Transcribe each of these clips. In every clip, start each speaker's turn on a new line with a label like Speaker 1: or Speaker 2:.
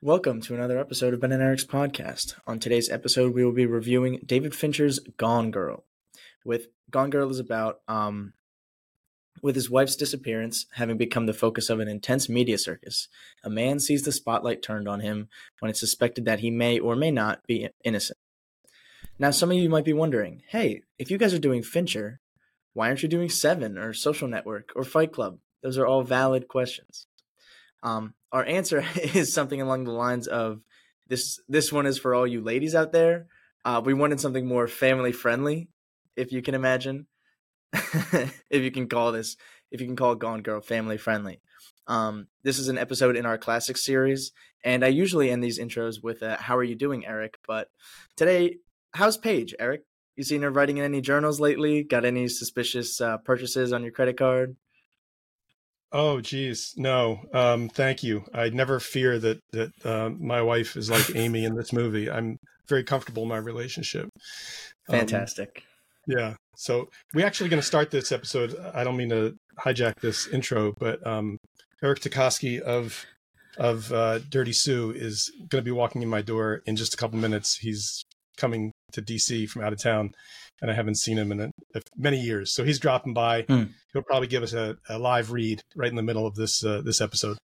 Speaker 1: Welcome to another episode of Ben and Eric's podcast. On today's episode, we will be reviewing David Fincher's Gone Girl. With Gone Girl is about um, with his wife's disappearance having become the focus of an intense media circus. A man sees the spotlight turned on him when it's suspected that he may or may not be innocent. Now, some of you might be wondering, hey, if you guys are doing Fincher, why aren't you doing Seven or Social Network or Fight Club? Those are all valid questions. Um, our answer is something along the lines of this. This one is for all you ladies out there. Uh, we wanted something more family friendly, if you can imagine, if you can call this, if you can call Gone Girl family friendly. Um, this is an episode in our classic series, and I usually end these intros with a, "How are you doing, Eric?" But today, how's Paige, Eric? You seen her writing in any journals lately? Got any suspicious uh, purchases on your credit card?
Speaker 2: Oh, geez, no. Um, thank you. I never fear that that uh, my wife is like Amy in this movie. I'm very comfortable in my relationship.
Speaker 1: Fantastic.
Speaker 2: Um, yeah. So we're actually going to start this episode. I don't mean to hijack this intro, but um, Eric Tecosky of of uh, Dirty Sue is going to be walking in my door in just a couple minutes. He's coming to DC from out of town, and I haven't seen him in a, many years. So he's dropping by. Hmm. He'll probably give us a, a, live read right in the middle of this uh, this episode.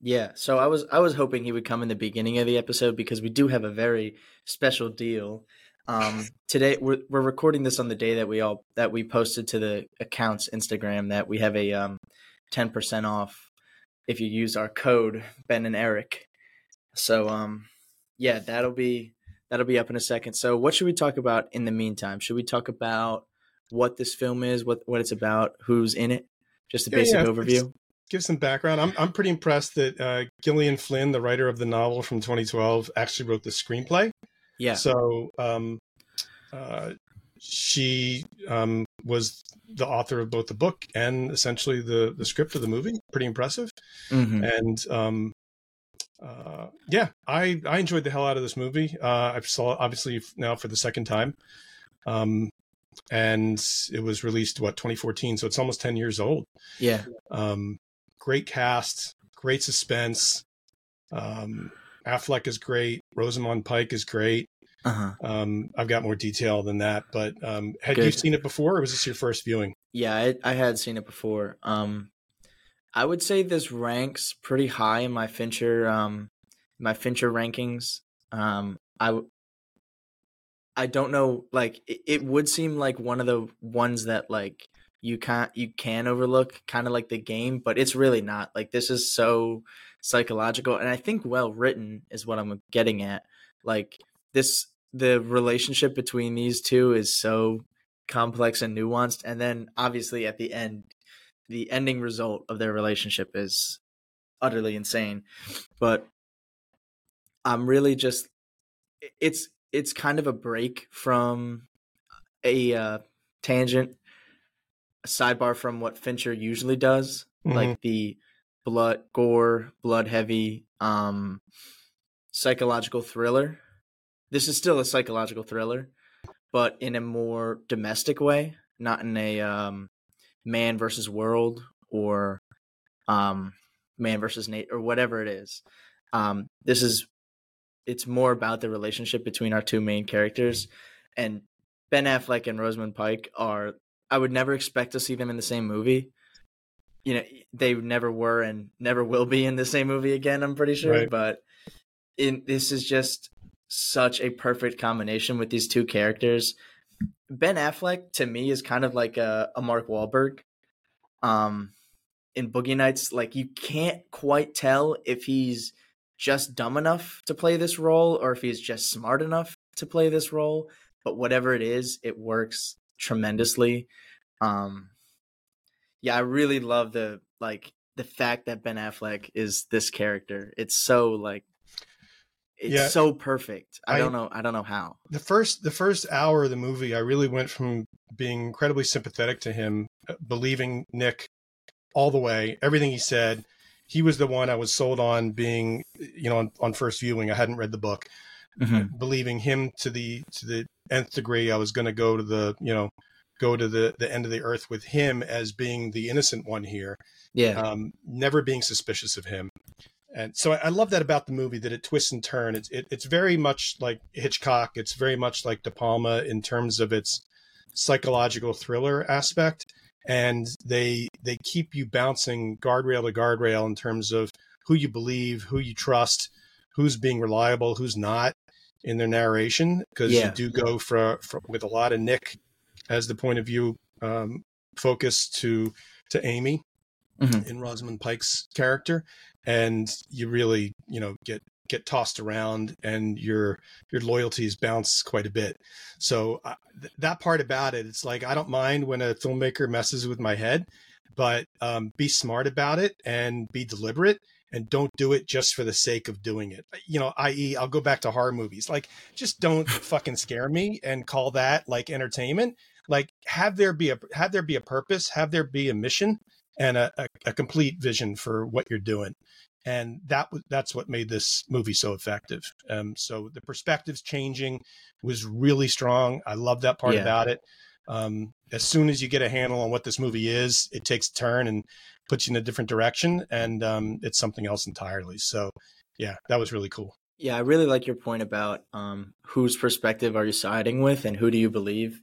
Speaker 1: Yeah, so I was I was hoping he would come in the beginning of the episode because we do have a very special deal. Um, today we're we're recording this on the day that we all that we posted to the accounts Instagram that we have a um ten percent off if you use our code Ben and Eric. So um yeah, that'll be That'll be up in a second. So, what should we talk about in the meantime? Should we talk about what this film is, what what it's about, who's in it? Just a yeah, basic yeah. overview.
Speaker 2: Give some background. I'm I'm pretty impressed that uh, Gillian Flynn, the writer of the novel from 2012, actually wrote the screenplay.
Speaker 1: Yeah.
Speaker 2: So, um, uh, she um, was the author of both the book and essentially the the script of the movie. Pretty impressive. Mm-hmm. And um, uh, yeah, I I enjoyed the hell out of this movie. Uh, I saw obviously now for the second time, um, and it was released what 2014, so it's almost 10 years old.
Speaker 1: Yeah.
Speaker 2: Um, great cast, great suspense. Um, Affleck is great. Rosamund Pike is great. Uh-huh. Um, I've got more detail than that, but um, had Good. you seen it before, or was this your first viewing?
Speaker 1: Yeah, I, I had seen it before. Um, I would say this ranks pretty high in my Fincher um my Fincher rankings. Um I I don't know like it, it would seem like one of the ones that like you can't you can overlook kind of like the game, but it's really not. Like this is so psychological and I think well written is what I'm getting at. Like this the relationship between these two is so complex and nuanced and then obviously at the end the ending result of their relationship is utterly insane. But I'm really just it's it's kind of a break from a uh, tangent a sidebar from what Fincher usually does, mm-hmm. like the blood gore, blood heavy um psychological thriller. This is still a psychological thriller, but in a more domestic way, not in a um man versus world or um, man versus Nate or whatever it is. Um, this is it's more about the relationship between our two main characters, and Ben Affleck and Rosamund Pike are. I would never expect to see them in the same movie. You know, they never were and never will be in the same movie again. I'm pretty sure, right. but in this is just such a perfect combination with these two characters Ben Affleck to me is kind of like a, a Mark Wahlberg. Um, in Boogie Nights, like you can't quite tell if he's just dumb enough to play this role or if he's just smart enough to play this role. But whatever it is, it works tremendously. Um, yeah, I really love the like the fact that Ben Affleck is this character. It's so like it's yeah. so perfect. I, I, don't know. I don't know how.
Speaker 2: The first the first hour of the movie, I really went from being incredibly sympathetic to him, uh, believing Nick all the way, everything he said. He was the one I was sold on being, you know, on, on first viewing. I hadn't read the book, mm-hmm. believing him to the to the nth degree. I was going to go to the, you know, go to the the end of the earth with him as being the innocent one here.
Speaker 1: Yeah.
Speaker 2: Um, never being suspicious of him And so I, I love that about the movie that it twists and turns. It's it, it's very much like Hitchcock. It's very much like De Palma in terms of its psychological thriller aspect, and they they keep you bouncing guardrail to guardrail in terms of who you believe, who you trust, who's being reliable, who's not in their narration because
Speaker 1: Yeah.
Speaker 2: you do go for, for with a lot of Nick as the point of view um, focus to to Amy
Speaker 1: Mhm.
Speaker 2: in Rosamund Pike's character, and you really you know get get tossed around and your your loyalties bounce quite a bit. So uh, th- that part about it, it's like I don't mind when a filmmaker messes with my head, but um, be smart about it and be deliberate and don't do it just for the sake of doing it. You know, i.e., I'll go back to horror movies. Like, just don't fucking scare me and call that like entertainment. Like, have there be a have there be a purpose, have there be a mission, and a, a, a complete vision for what you're doing. And that was that's what made this movie so effective. Um, so the perspectives changing was really strong. I love that part
Speaker 1: Yeah.
Speaker 2: about it. Um, as soon as you get a handle on what this movie is, it takes a turn and puts you in a different direction, and um, it's something else entirely. So, yeah, that was really cool.
Speaker 1: Yeah, I really like your point about um, whose perspective are you siding with and who do you believe?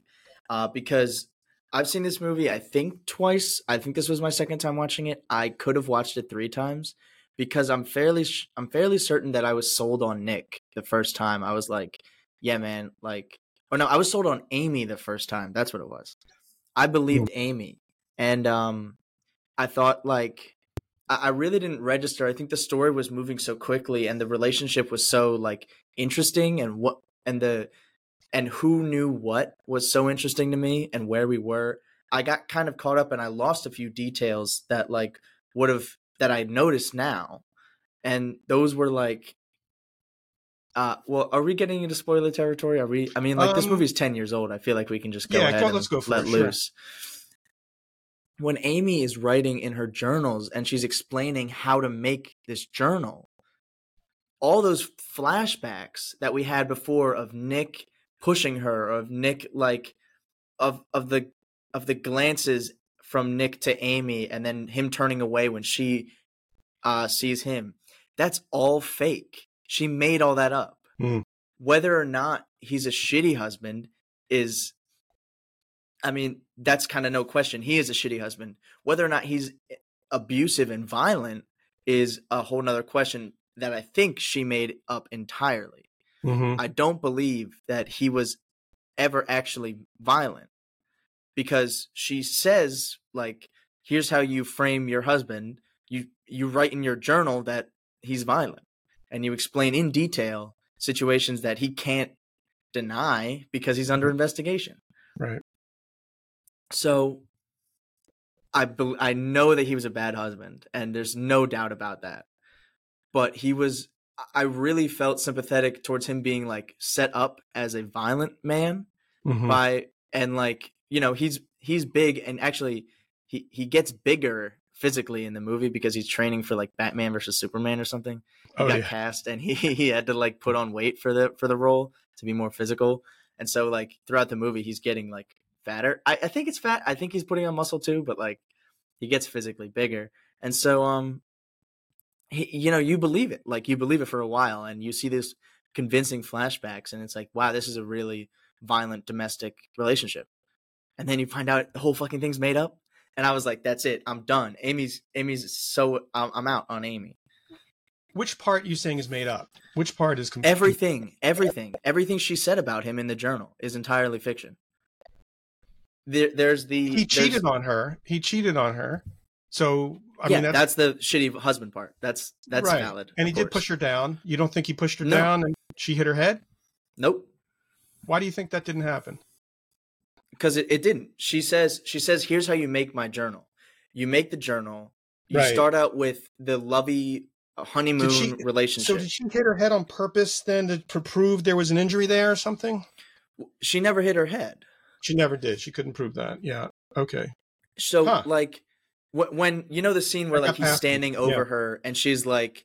Speaker 1: Uh, because I've seen this movie, I think twice. I think this was my second time watching it. I could have watched it three times because I'm fairly sh- I'm fairly certain that I was sold on Nick the first time. I was like, yeah, man, like, or no, I was sold on Amy the first time. That's what it was. I believed Amy, and um, I thought like I I really didn't register. I think the story was moving so quickly and the relationship was so like interesting and what and the and who knew what was so interesting to me and where we were. I got kind of caught up and I lost a few details that like would have that I noticed now. And those were like uh well, are we getting into spoiler territory? Are we I mean like this
Speaker 2: Um,
Speaker 1: movie's 10 years old. I feel like we can just go
Speaker 2: Yeah,
Speaker 1: ahead
Speaker 2: let's go for
Speaker 1: let
Speaker 2: it, sure.
Speaker 1: loose when Amy is writing in her journals and she's explaining how to make this journal, all those flashbacks that we had before of Nick pushing her, of Nick like of of the of the glances from Nick to Amy and then him turning away when she uh sees him. That's all fake. She made all that up.
Speaker 2: Hmm.
Speaker 1: Whether or not he's a shitty husband is I mean, that's kind of no question. He is a shitty husband. Whether or not he's abusive and violent is a whole nother question that I think she made up entirely.
Speaker 2: Mm-hmm.
Speaker 1: I don't believe that he was ever actually violent because she says like here's how you frame your husband you you write in your journal that he's violent and you explain in detail situations that he can't deny because he's under investigation
Speaker 2: Right.
Speaker 1: so I bel I know that he was a bad husband, and there's no doubt about that. But he was. I really felt sympathetic towards him being like set up as a violent man
Speaker 2: Mhm.
Speaker 1: by and like you know he's he's big and actually he he gets bigger physically in the movie because he's training for like Batman versus Superman or something. He
Speaker 2: Oh,
Speaker 1: got
Speaker 2: yeah.
Speaker 1: cast and he he had to like put on weight for the for the role to be more physical. And so like throughout the movie he's getting like fatter. I, I think it's fat. I think he's putting on muscle too, but like he gets physically bigger. And so um he, you know, you believe it. Like you believe it for a while and you see this convincing flashbacks and it's like, wow, this is a really violent domestic relationship. And then you find out the whole fucking thing's made up. And I was like, that's it. I'm done. Amy's Amy's so I'm, I'm out on Amy.
Speaker 2: Which part you saying is made up? Which part is complete?
Speaker 1: Everything, everything, everything she said about him in the journal is entirely fiction. There, there's the
Speaker 2: He cheated on her. He cheated on her. So I
Speaker 1: yeah,
Speaker 2: mean,
Speaker 1: that's,
Speaker 2: that's,
Speaker 1: the shitty husband part. That's that's
Speaker 2: right.
Speaker 1: valid.
Speaker 2: And he did push her down. You don't think he pushed her
Speaker 1: No.
Speaker 2: down and she hit her head?
Speaker 1: Nope,
Speaker 2: Why do you think that didn't happen?
Speaker 1: Because it, it didn't. She says she says here's how you make my journal. You make the journal. You
Speaker 2: Right.
Speaker 1: start out with the lovey uh, honeymoon
Speaker 2: she- So did she hit her head on purpose then to, to prove there was an injury there or something?
Speaker 1: she never hit her head.
Speaker 2: She never did. She couldn't prove that. Yeah. Okay.
Speaker 1: So
Speaker 2: Huh.
Speaker 1: like wh- when you know the scene where like he's standing over
Speaker 2: Yeah.
Speaker 1: her and she's like,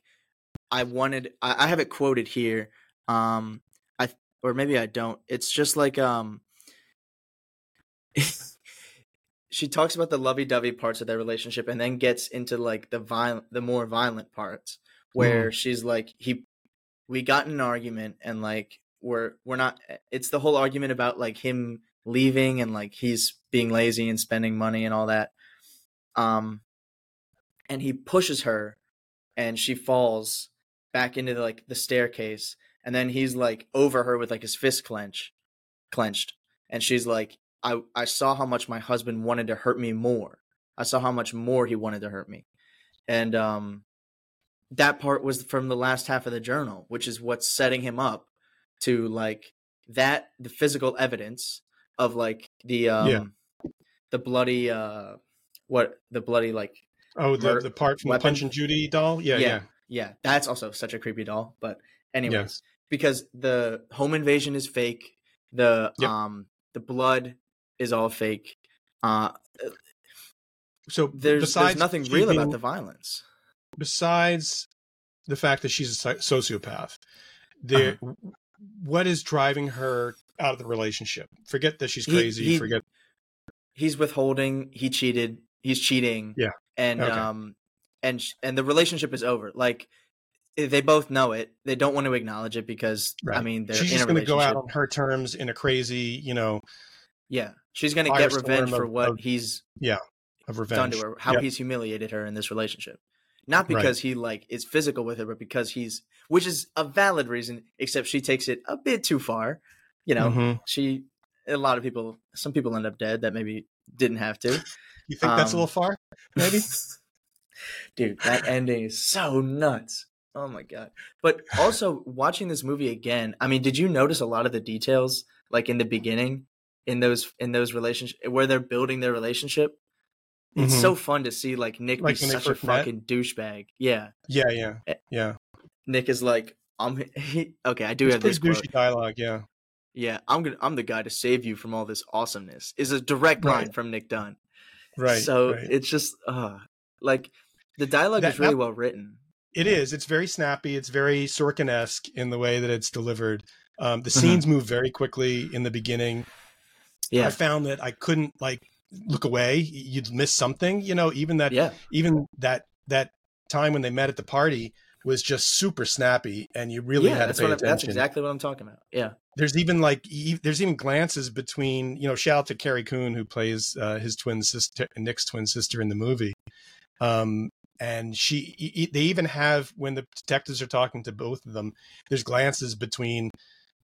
Speaker 1: "I wanted." I, I have it quoted here. Um, I or maybe I don't. It's just like um. she talks about the lovey-dovey parts of their relationship and then gets into like the violent the more violent parts where she's like he we got in an argument and like we're we're not it's the whole argument about like him leaving and like he's being lazy and spending money and all that um and he pushes her and she falls back into the, like the staircase and then he's like over her with like his fist clench clenched and she's like i i saw how much my husband wanted to hurt me more i saw how much more he wanted to hurt me and um that part was from the last half of the journal which is what's setting him up to like that the physical evidence of like the um
Speaker 2: Yeah.
Speaker 1: the bloody uh what the bloody like
Speaker 2: Oh, the,
Speaker 1: Mur-
Speaker 2: the part from
Speaker 1: weapon?
Speaker 2: the Punch and Judy doll. Yeah,
Speaker 1: Yeah.
Speaker 2: yeah,
Speaker 1: yeah that's also such a creepy doll but anyways
Speaker 2: Yes.
Speaker 1: because the home invasion is fake the
Speaker 2: Yep.
Speaker 1: um the blood is all fake uh
Speaker 2: So
Speaker 1: there's there's nothing real
Speaker 2: being-
Speaker 1: about the violence
Speaker 2: besides the fact that she's a sociopath, there,
Speaker 1: Uh-huh.
Speaker 2: what is driving her out of the relationship? Forget that she's crazy.
Speaker 1: he-
Speaker 2: forget.
Speaker 1: he's withholding he cheated he's cheating
Speaker 2: Yeah.
Speaker 1: and
Speaker 2: Okay.
Speaker 1: um and and the relationship is over like eh, they both know it they don't want to acknowledge it because i mean they're
Speaker 2: She's
Speaker 1: in
Speaker 2: just going to go out on her terms in a crazy, you know,
Speaker 1: yeah she's gonna get revenge for
Speaker 2: of-
Speaker 1: what
Speaker 2: of
Speaker 1: he's
Speaker 2: of revenge.
Speaker 1: done to her how
Speaker 2: Yep.
Speaker 1: he's humiliated her in this relationship not
Speaker 2: Right.
Speaker 1: because he like is physical with her but because he's which is a valid reason except she takes it a bit too far you know
Speaker 2: Mhm.
Speaker 1: she a lot of people some people end up dead that maybe didn't have to
Speaker 2: You think that's a
Speaker 1: Um,
Speaker 2: little far? Maybe.
Speaker 1: dude that ending is so nuts oh my god but also watching this movie again i mean did you notice a lot of the details like in the beginning in those in those relationships where they're building their relationship it's
Speaker 2: Mhm.
Speaker 1: so fun to see like nick
Speaker 2: Like
Speaker 1: be such a fucking douchebag yeah
Speaker 2: Yeah, yeah,
Speaker 1: Eh,
Speaker 2: yeah.
Speaker 1: nick is like i'm he, okay i do
Speaker 2: It's
Speaker 1: have this quote.
Speaker 2: douchey dialogue. Yeah,
Speaker 1: yeah i'm gonna i'm the guy to save you from all this awesomeness is a direct
Speaker 2: Right.
Speaker 1: line from nick dunne
Speaker 2: right.
Speaker 1: so
Speaker 2: right.
Speaker 1: it's just uh like the dialogue
Speaker 2: That-
Speaker 1: is really
Speaker 2: that-
Speaker 1: well written
Speaker 2: It is. It's very snappy. It's very Sorkin-esque in the way that it's delivered. Um, the
Speaker 1: Mhm.
Speaker 2: scenes move very quickly in the beginning.
Speaker 1: Yeah
Speaker 2: I found that I couldn't like look away. You'd miss something, you know. Even that,
Speaker 1: yeah
Speaker 2: even that that time when they met at the party was just super snappy, and you really
Speaker 1: yeah,
Speaker 2: had to pay
Speaker 1: what I-
Speaker 2: attention.
Speaker 1: that's exactly what I'm talking about. Yeah,
Speaker 2: There's even like there's even glances between you know. Shout out to Carrie Coon who plays uh, his twin sister, Nick's twin sister in the movie. Um, and she, they even have when the detectives are talking to both of them. There's glances between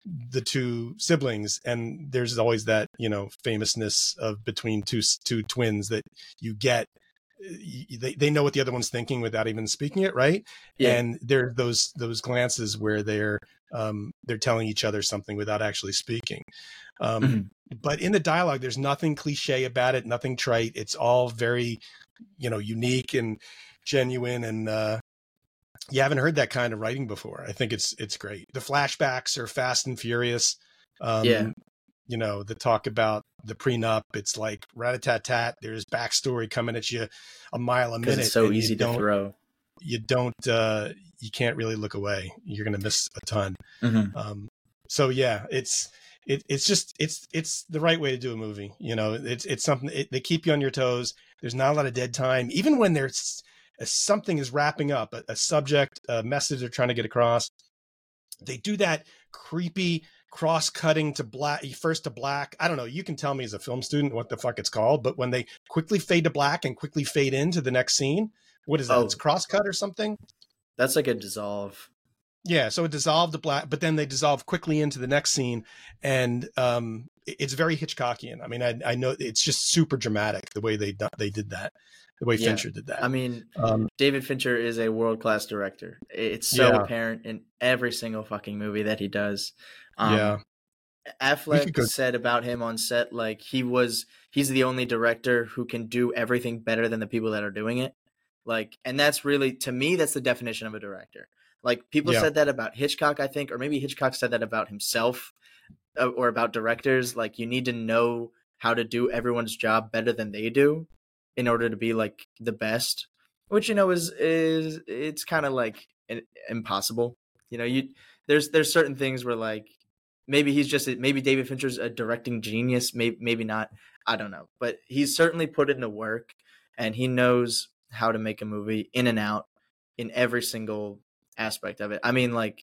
Speaker 2: the two siblings, and there's always that you know famousness of between two two twins that you get. They they know what the other one's thinking without even speaking it, right?
Speaker 1: yeah,
Speaker 2: and there are those those glances where they're um, they're telling each other something without actually speaking. Um,
Speaker 1: Mhm.
Speaker 2: But in the dialogue, there's nothing cliche about it, nothing trite. It's all very, you know, unique and genuine. And uh, you haven't heard that kind of writing before. I think it's it's great. The flashbacks are fast and furious. Um,
Speaker 1: Yeah.
Speaker 2: You know, the talk about the prenup, it's like rat a tat tat. There's backstory coming at you a mile a minute.
Speaker 1: it's so easy to throw.
Speaker 2: you don't uh you can't really look away you're gonna miss a ton
Speaker 1: Mhm.
Speaker 2: um so yeah it's it, it's just it's it's the right way to do a movie you know it's it's something it, they keep you on your toes there's not a lot of dead time even when there's something is wrapping up a, a subject a message they're trying to get across they do that creepy cross cutting to black first to black i don't know you can tell me as a film student what the fuck it's called but when they quickly fade to black and quickly fade into the next scene what is that
Speaker 1: Oh.
Speaker 2: it's cross cut or something
Speaker 1: That's like a dissolve.
Speaker 2: yeah, so it dissolved to black, but then they dissolve quickly into the next scene, and um, it's very Hitchcockian. I mean, I, I know it's just super dramatic the way they they did that, the way
Speaker 1: Yeah.
Speaker 2: Fincher did that.
Speaker 1: I mean,
Speaker 2: um,
Speaker 1: David Fincher is a world class director. It's so
Speaker 2: Yeah.
Speaker 1: apparent in every single fucking movie that he does. Um,
Speaker 2: yeah,
Speaker 1: Affleck said about him on set, like he was, he's the only director who can do everything better than the people that are doing it. Like, and that's really, to me, that's the definition of a director. Like people
Speaker 2: Yeah.
Speaker 1: said that about Hitchcock, I think, or maybe Hitchcock said that about himself uh, or about directors. Like you need to know how to do everyone's job better than they do in order to be like the best, which you know is is it's kind of like impossible. You know, you there's there's certain things where like maybe he's just maybe David Fincher's a directing genius, maybe maybe not. I don't know, but he's certainly put in the work, and he knows how to make a movie in and out in every single aspect of it. I mean, like,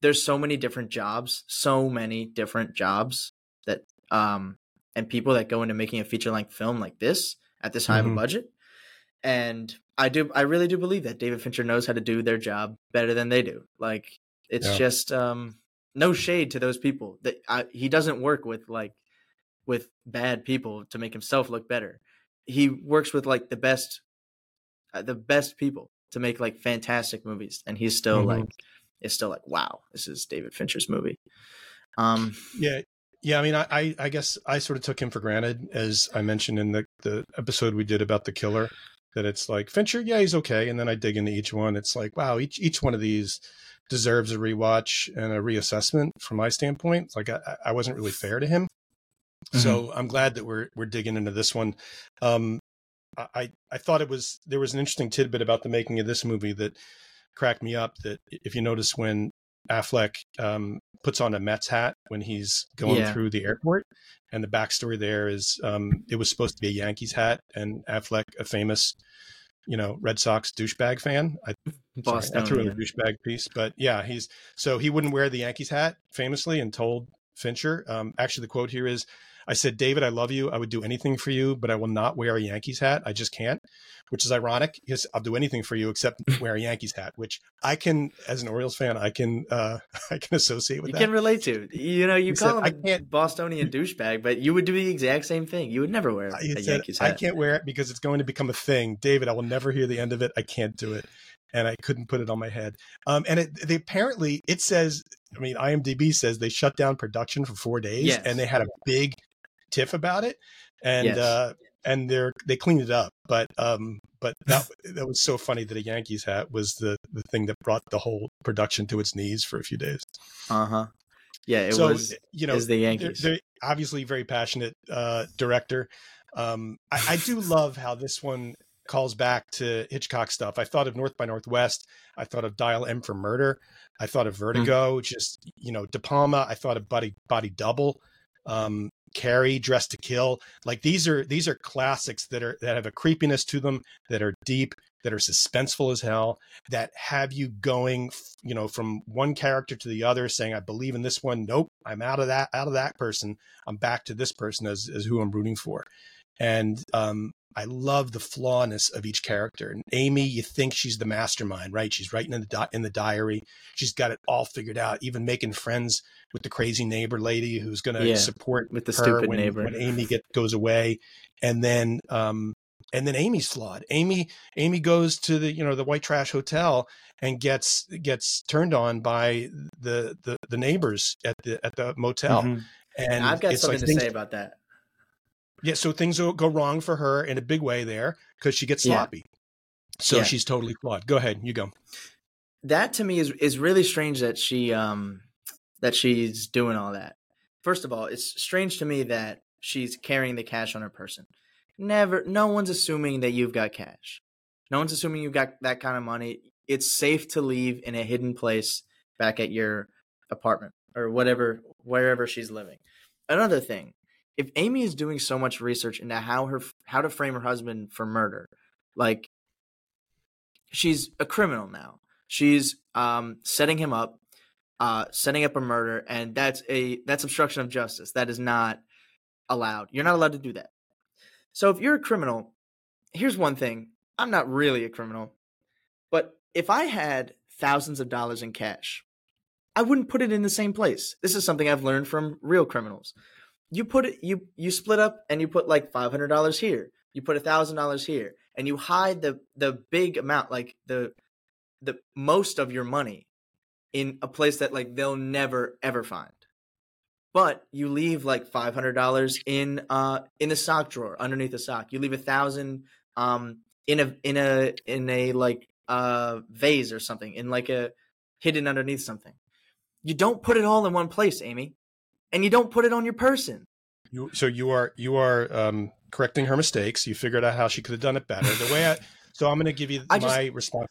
Speaker 1: there's so many different jobs, so many different jobs that, um, and people that go into making a feature length film like this at this high mm-hmm. of a mm-hmm. budget. And I do, I really do believe that David Fincher knows how to do their job better than they do. Like, it's yeah. just, um, no shade to those people that I, he doesn't work with like with bad people to make himself look better. He works with like the best, uh, the best people to make like fantastic movies, and he's still mm-hmm. like, it's still like, wow, this is David Fincher's movie. Um,
Speaker 2: yeah, yeah. I mean, I, I guess I sort of took him for granted, as I mentioned in the the episode we did about the killer. That it's like Fincher, yeah, he's okay, and then I dig into each one. It's like, wow, each each one of these deserves a rewatch and a reassessment from my standpoint. Like I, I wasn't really fair to him. Mm-hmm. So I'm glad that we're we're digging into this one. Um, I I thought it was there was an interesting tidbit about the making of this movie that cracked me up. That if you notice when Affleck um, puts on a Mets hat when he's going yeah. through the airport, and the backstory there is um, it was supposed to be a Yankees hat, and Affleck, a famous you know Red Sox douchebag fan. I, sorry, I threw in a douchebag piece, but yeah, he's so he wouldn't wear the Yankees hat famously, and told Fincher. Um, actually, the quote here is, I said, David, I love you. I would do anything for you, but I will not wear a Yankees hat. I just can't, which is ironic because I'll do anything for you except wear a Yankees hat, which I can, as an Orioles fan, I can, uh, I can associate with
Speaker 1: you
Speaker 2: that.
Speaker 1: can relate to. You know, you he call said, him I can't, Bostonian douchebag, but you would do the exact same thing. You would never wear a said, Yankees hat.
Speaker 2: I can't wear it because it's going to become a thing. David, I will never hear the end of it. I can't do it and I couldn't put it on my head. Um, and it, they apparently it says, I mean, IMDb says they shut down production for four days, yes. and they had a big tiff about it, and yes. uh, and they're they cleaned it up. But um, but that that was so funny that a Yankees hat was the the thing that brought the whole production to its knees for a few days.
Speaker 1: Uh huh. Yeah, it so, was. You know, the Yankees.
Speaker 2: They're, they're obviously very passionate uh, director. Um, I, I do love how this one calls back to Hitchcock stuff. I thought of North by Northwest. I thought of Dial M for Murder. I thought of hmm. Vertigo. Mm. Just you know, De Palma. I thought of Body Body Double. Um, Carrie, Dressed to Kill. Like these are these are classics that are that have a creepiness to them that are deep, that are suspenseful as hell, that have you going, you know, from one character to the other, saying, "I believe in this one." Nope, I'm out of that out of that person. I'm back to this person as as who I'm rooting for. And um, I love the flawness of each character. And Amy, you think she's the mastermind, right? She's writing in the di- in the diary. She's got it all figured out. Even making friends with the crazy neighbor lady who's going to yeah, support
Speaker 1: with the stupid
Speaker 2: when,
Speaker 1: neighbor
Speaker 2: when Amy get goes away. And then, um, and then Amy's flawed. Amy, Amy goes to the you know the white trash hotel and gets gets turned on by the the, the neighbors at the at the motel. Mm-hmm.
Speaker 1: And I've got something like to things, say about that.
Speaker 2: Yeah, so things will go wrong for her in a big way there because she gets sloppy. Yeah. So yeah. she's totally flawed. Go ahead, you go.
Speaker 1: That to me is is really strange that she um that she's doing all that. First of all, it's strange to me that she's carrying the cash on her person. Never no one's assuming that you've got cash. No one's assuming you've got that kind of money. It's safe to leave in a hidden place back at your apartment or whatever wherever she's living. Another thing, if Amy is doing so much research into how her how to frame her husband for murder, like she's a criminal now. She's um, setting him up, uh, setting up a murder, and that's a that's obstruction of justice. That is not allowed. You're not allowed to do that. So if you're a criminal, here's one thing. I'm not really a criminal, but if I had thousands of dollars in cash, I wouldn't put it in the same place. This is something I've learned from real criminals you put it you you split up and you put like five hundred dollars here, you put a thousand dollars here, and you hide the the big amount, like the the most of your money in a place that like they'll never ever find. But you leave like five hundred dollars in uh in the sock drawer underneath the sock. You leave a thousand um in a in a in a like uh vase or something in like a hidden underneath something. You don't put it all in one place, Amy and you don't put it on your person.
Speaker 2: You, so you are you are um, correcting her mistakes. You figured out how she could have done it better. The way I so I'm going to give you I my just, response.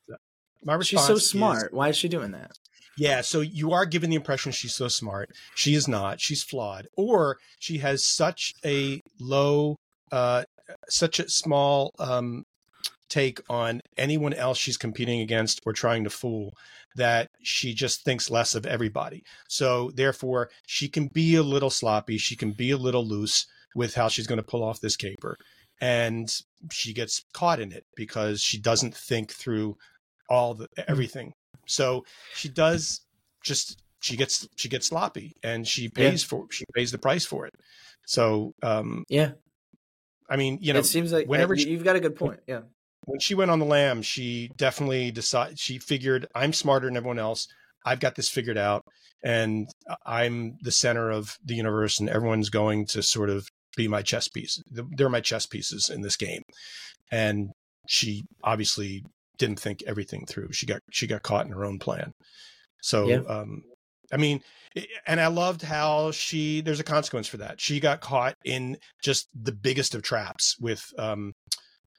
Speaker 1: My response. She's so smart. Is, Why is she doing that?
Speaker 2: Yeah, so you are giving the impression she's so smart. She is not. She's flawed, or she has such a low, uh, such a small um, take on anyone else she's competing against or trying to fool that she just thinks less of everybody. So therefore, she can be a little sloppy, she can be a little loose with how she's going to pull off this caper. And she gets caught in it because she doesn't think through all the everything. So she does just she gets she gets sloppy and she pays yeah. for she pays the price for it. So um
Speaker 1: yeah.
Speaker 2: I mean, you know,
Speaker 1: it seems like whenever she, you've got a good point. Yeah
Speaker 2: when she went on the lam, she definitely decided she figured I'm smarter than everyone else. I've got this figured out, and I'm the center of the universe, and everyone's going to sort of be my chess piece. They're my chess pieces in this game, and she obviously didn't think everything through. She got she got caught in her own plan. So, yeah. um, I mean, and I loved how she. There's a consequence for that. She got caught in just the biggest of traps with um,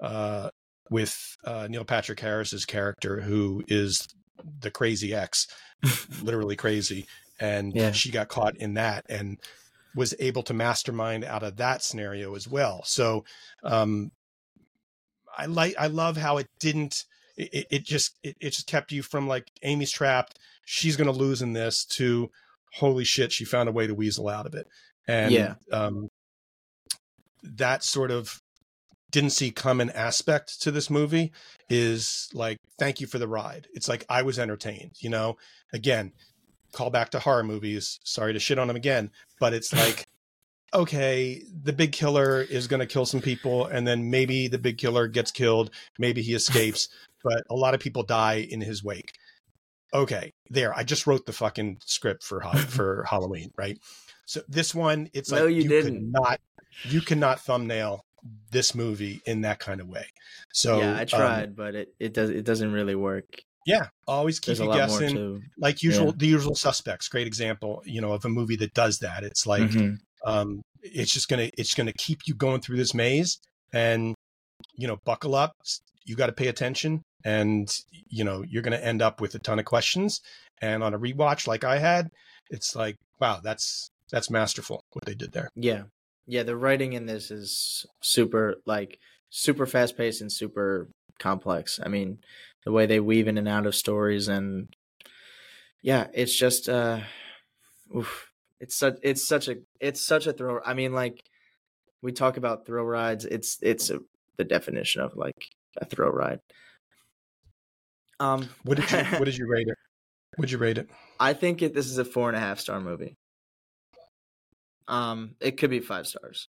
Speaker 2: uh, with uh, Neil Patrick Harris's character, who is the crazy ex, literally crazy, and yeah. she got caught in that and was able to mastermind out of that scenario as well. So, um, I like, I love how it didn't. It, it just, it, it just kept you from like Amy's trapped. She's going to lose in this. To holy shit, she found a way to weasel out of it. And yeah. um, that sort of didn't see common aspect to this movie is like thank you for the ride. It's like i was entertained you know? Again call back to horror movies. Sorry to shit on them again but it's like okay the big killer is going to kill some people and then maybe the big killer gets killed maybe he escapes but a lot of people die in his wake. Okay there i just wrote the fucking script for for halloween right? So this one it's no, like you, you didn't. not you cannot thumbnail this movie in that kind of way. So
Speaker 1: yeah, I um, tried, um, but it, it does it doesn't really work.
Speaker 2: Yeah, always keep you guessing. Like usual, yeah. the usual suspects. Great example, you know, of a movie that does that. It's like, mm-hmm. um, it's just gonna it's gonna keep you going through this maze, and you know, buckle up. You got to pay attention, and you know, you're gonna end up with a ton of questions. And on a rewatch like I had, it's like, wow, that's that's masterful what they did there.
Speaker 1: Yeah, yeah, the writing in this is super like super fast paced and super complex. I mean, the way they weave in and out of stories and yeah, it's just uh oof, it's such it's such a it's such a thrill. I mean, like we talk about thrill rides, it's it's a, the definition of like a thrill ride.
Speaker 2: Um, what did you what did you rate it? Would you rate it?
Speaker 1: I think it, this is a four and a half star movie. Um, it could be five stars.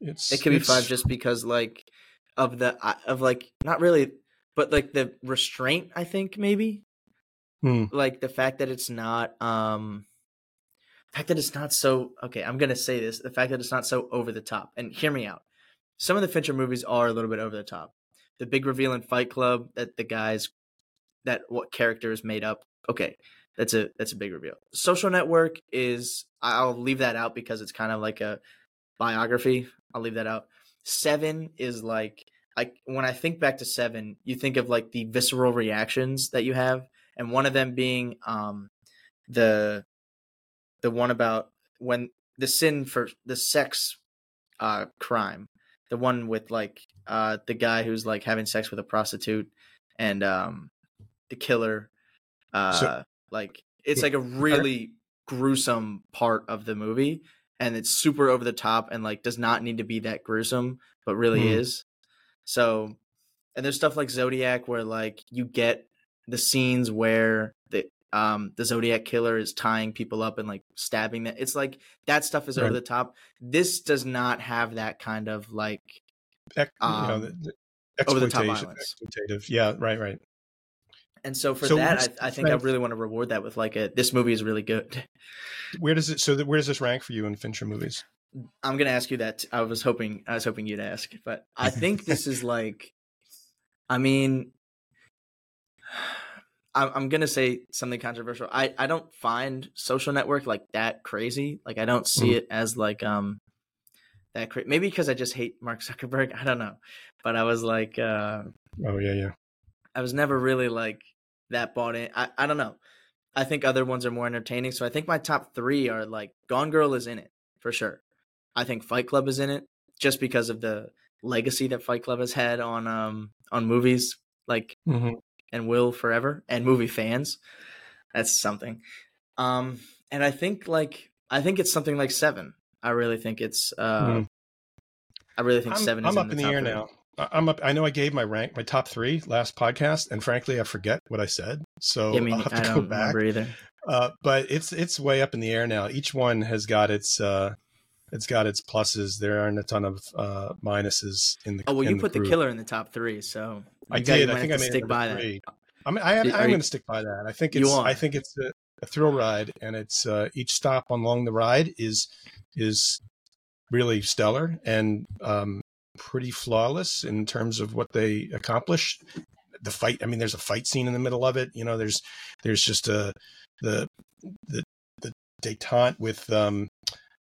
Speaker 1: It's it could it's... be five just because like of the of like not really, but like the restraint. I think maybe hmm. like the fact that it's not um the fact that it's not so okay i'm gonna say this the fact that it's not so over the top and hear me out some of the fincher movies are a little bit over the top the big reveal in fight club that the guys that what character is made up okay that's a that's a big reveal. Social Network is I'll leave that out because it's kind of like a biography. I'll leave that out. Seven is like I when I think back to Seven, you think of like the visceral reactions that you have, and one of them being um the the one about when the sin for the sex uh crime, the one with like uh the guy who's like having sex with a prostitute and um the killer uh so, like it's like a really gruesome part of the movie and it's super over the top and like does not need to be that gruesome but really mm. is. So and there's stuff like Zodiac where like you get the scenes where the um the Zodiac killer is tying people up and like stabbing them. It's like that stuff is right. over the top. This does not have that kind of like
Speaker 2: um, you know, the, the over the top violence. Yeah, right, right.
Speaker 1: And so for so that, I, I, think I really want to reward that with like a this movie is really good.
Speaker 2: Where does it? So where does this rank for you in Fincher movies?
Speaker 1: I'm gonna ask you that. I was hoping I was hoping you'd ask, but I think this is like, I mean, I'm, I'm gonna say something controversial. I I don't find Social Network like that crazy. Like I don't see mm. it as like um that crazy. Maybe because I just hate Mark Zuckerberg. I don't know, but I was like, uh,
Speaker 2: oh yeah, yeah.
Speaker 1: I was never really like that bought in. I, I don't know. I think other ones are more entertaining. So I think my top three are like Gone Girl is in it for sure. I think Fight Club is in it just because of the legacy that Fight Club has had on um on movies. like
Speaker 2: Mhm.
Speaker 1: and will forever and movie fans. That's something. Um and I think like I think it's something like 7. I really think it's uh
Speaker 2: Mhm.
Speaker 1: I really think
Speaker 2: I'm,
Speaker 1: 7
Speaker 2: I'm
Speaker 1: is
Speaker 2: up in the,
Speaker 1: top
Speaker 2: air now. I- I'm up. I know I gave my rank, my top three last podcast, and frankly, I forget what I said. So
Speaker 1: Yeah, I mean,
Speaker 2: I'll have to
Speaker 1: I
Speaker 2: go back.
Speaker 1: either.
Speaker 2: Uh, but it's it's way up in the air now. Each one has got its uh, it's got its pluses. There aren't a ton of uh, minuses in the.
Speaker 1: Oh well, you put the killer in the top three, so
Speaker 2: I did. I think I made
Speaker 1: stick by
Speaker 2: three. that. I mean, I, am I'm going to stick by that. I think it's. I think it's a, a thrill ride, and it's uh, each stop along the ride is is really stellar and um, pretty flawless in terms of what they accomplish. The fight. I mean, there's a fight scene in the middle of it. You know, there's there's just a the the the detente with um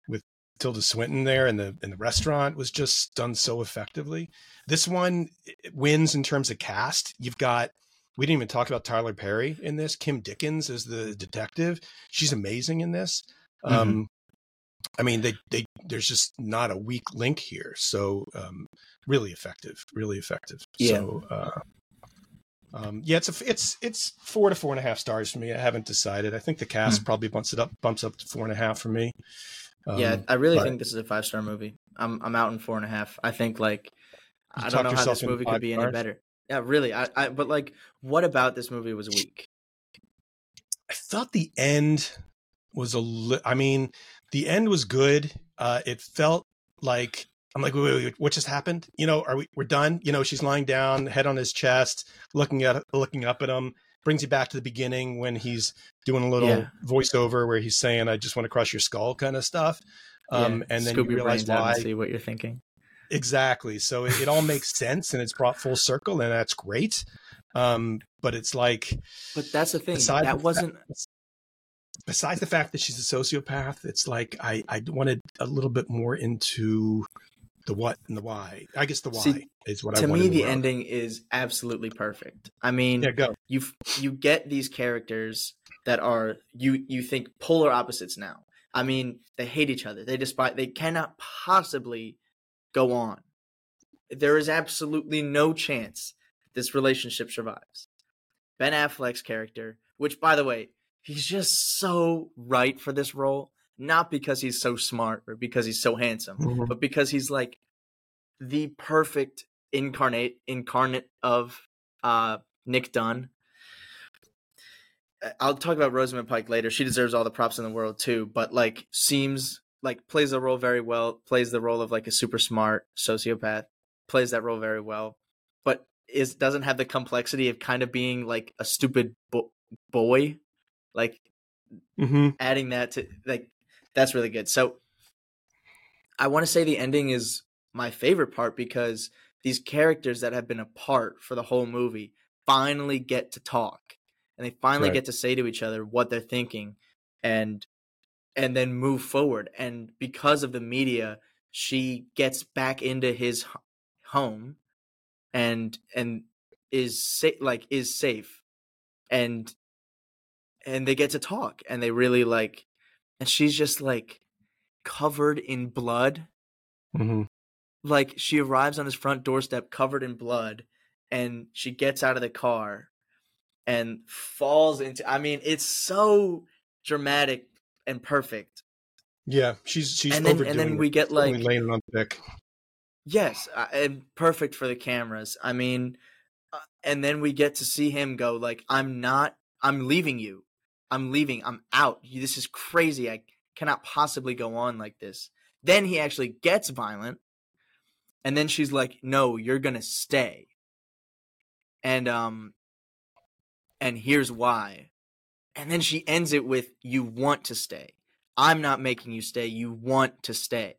Speaker 2: with Tilda Swinton there in the in the restaurant was just done so effectively. This one wins in terms of cast. You've got we didn't even talk about Tyler Perry in this. Kim Dickens is the detective. She's amazing in this.
Speaker 1: Mm-hmm.
Speaker 2: Um, I mean, they they there's just not a weak link here. So um, really effective, really effective.
Speaker 1: Yeah.
Speaker 2: So uh, um, yeah, it's a, it's it's four to four and a half stars for me. I haven't decided. I think the cast probably bumps it up bumps up to four and a half for me. Um,
Speaker 1: yeah, I really
Speaker 2: but-
Speaker 1: think this is a five star movie. I'm I'm out in four and a half. I think like I don't know how this movie could be any better. Yeah, really. I, I but like what about this movie was weak?
Speaker 2: I thought the end was a li- I mean, the end was good. Uh, it felt like I'm like, wait, wait, wait, what just happened? You know, are we we're done? You know, she's lying down, head on his chest, looking at looking up at him. Brings you back to the beginning when he's doing a little
Speaker 1: Yeah.
Speaker 2: voiceover where he's saying, "I just want to crush your skull," kind of stuff. Um,
Speaker 1: Yeah,
Speaker 2: and then
Speaker 1: scoop
Speaker 2: you realize why
Speaker 1: see what you're thinking.
Speaker 2: exactly. So it, it all makes sense and it's brought full circle, and that's great. Um, but it's like
Speaker 1: But that's the thing. That wasn't
Speaker 2: besides the fact that she's a sociopath, it's like I I wanted a little bit more into the what and the why. I guess the why
Speaker 1: See,
Speaker 2: is what I
Speaker 1: want
Speaker 2: to
Speaker 1: me the
Speaker 2: of.
Speaker 1: ending is absolutely perfect. I mean,
Speaker 2: Yeah, go.
Speaker 1: you you get these characters that are you you think polar opposites now. I mean, they hate each other. They despise. they cannot possibly go on. There is absolutely no chance this relationship survives. Ben Affleck's character, which by the way, he's just so right for this role, not because he's so smart or because he's so handsome,
Speaker 2: Mhm.
Speaker 1: but because he's like the perfect incarnate incarnate of uh Nick Dunne. I'll talk about Rosamund Pike later. She deserves all the props in the world too, but like seems like plays the role very well, plays the role of like a super smart sociopath, plays that role very well, but is doesn't have the complexity of kind of being like a stupid bo- boy, like
Speaker 2: Mhm.
Speaker 1: adding that to like that's really good. So I want to say the ending is my favorite part because these characters that have been apart for the whole movie finally get to talk and they finally
Speaker 2: Right.
Speaker 1: get to say to each other what they're thinking and and then move forward and because of the media she gets back into his home and and is sa- like is safe and and they get to talk and they really like and she's just like covered in blood.
Speaker 2: Mhm.
Speaker 1: like she arrives on his front doorstep covered in blood and she gets out of the car and falls into i mean it's so dramatic and perfect.
Speaker 2: Yeah, she's she's
Speaker 1: and then
Speaker 2: overdoing
Speaker 1: and then we get like
Speaker 2: laying on thick.
Speaker 1: yes uh, and perfect for the cameras. I mean uh, and then we get to see him go like i'm not i'm leaving you i'm leaving i'm out this is crazy i cannot possibly go on like this. Then he actually gets violent and then she's like no you're gonna stay. And um and here's why. And then she ends it with you want to stay. I'm not making you stay you want to stay.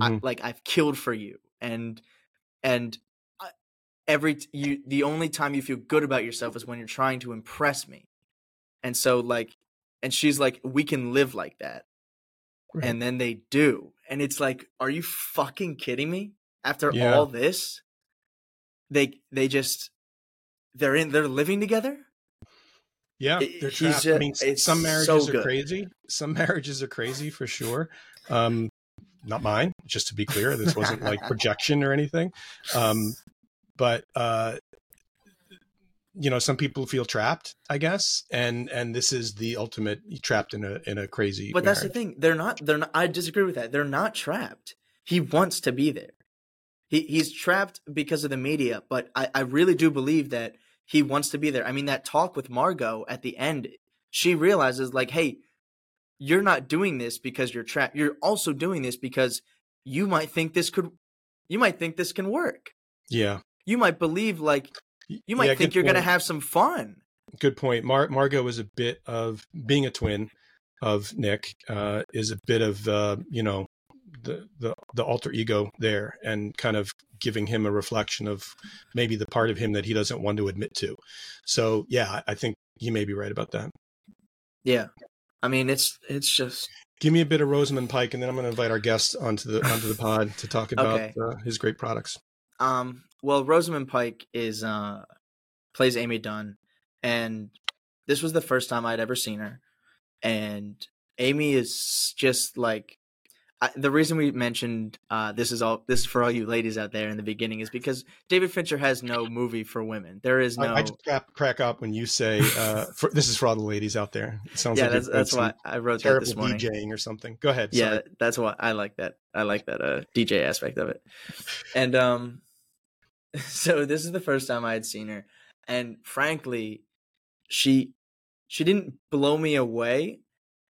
Speaker 1: I,
Speaker 2: Mhm.
Speaker 1: like I've killed for you, and and every t- you the only time you feel good about yourself is when you're trying to impress me, and so like, and she's like, we can live like that,
Speaker 2: Right.
Speaker 1: and then they do, and it's like, are you fucking kidding me? After
Speaker 2: Yeah.
Speaker 1: all this, they they just they're in they're living together.
Speaker 2: Yeah, they're trapped. I mean, some
Speaker 1: so
Speaker 2: marriages are
Speaker 1: good.
Speaker 2: crazy. Some marriages are crazy for sure. Um, not mine, just to be clear. This wasn't like projection or anything. Um, but uh, you know some people feel trapped i guess and and this is the ultimate trapped in a in a crazy
Speaker 1: but that's the thing they're not they're not i disagree with that they're not trapped. He wants to be there. He he's trapped because of the media but i i really do believe that he wants to be there. I mean that talk with margo at the end she realizes like hey you're not doing this because you're trapped you're also doing this because you might think this could you might think this can work.
Speaker 2: Yeah.
Speaker 1: You might believe like you might
Speaker 2: Yeah,
Speaker 1: think you're going to have some fun.
Speaker 2: Good point. Mar- margo is a bit of being a twin of nick uh is a bit of uh you know the the the alter ego there and kind of giving him a reflection of maybe the part of him that he doesn't want to admit to. So yeah I- think you may be right about that.
Speaker 1: Yeah. I mean it's it's just
Speaker 2: give me a bit of rosamund pike and then i'm going to invite our guest onto the onto the pod to talk about
Speaker 1: Okay.
Speaker 2: uh, his great products.
Speaker 1: Um, well, Rosamund Pike is uh plays Amy Dunne, and this was the first time I'd ever seen her, and Amy is just like. I, the reason we mentioned uh, this is all this is for all you ladies out there in the beginning is because David Fincher has no movie for women. There is no
Speaker 2: I, I just crack, crack up when you say uh, for, this is for all the ladies out there. It sounds
Speaker 1: yeah.
Speaker 2: like
Speaker 1: That's that's why I wrote that
Speaker 2: terrible
Speaker 1: this morning.
Speaker 2: DJing or something. Go ahead.
Speaker 1: yeah
Speaker 2: sorry.
Speaker 1: that's why i like that i like that uh dj aspect of it and um so this is the first time i had seen her and frankly she she didn't blow me away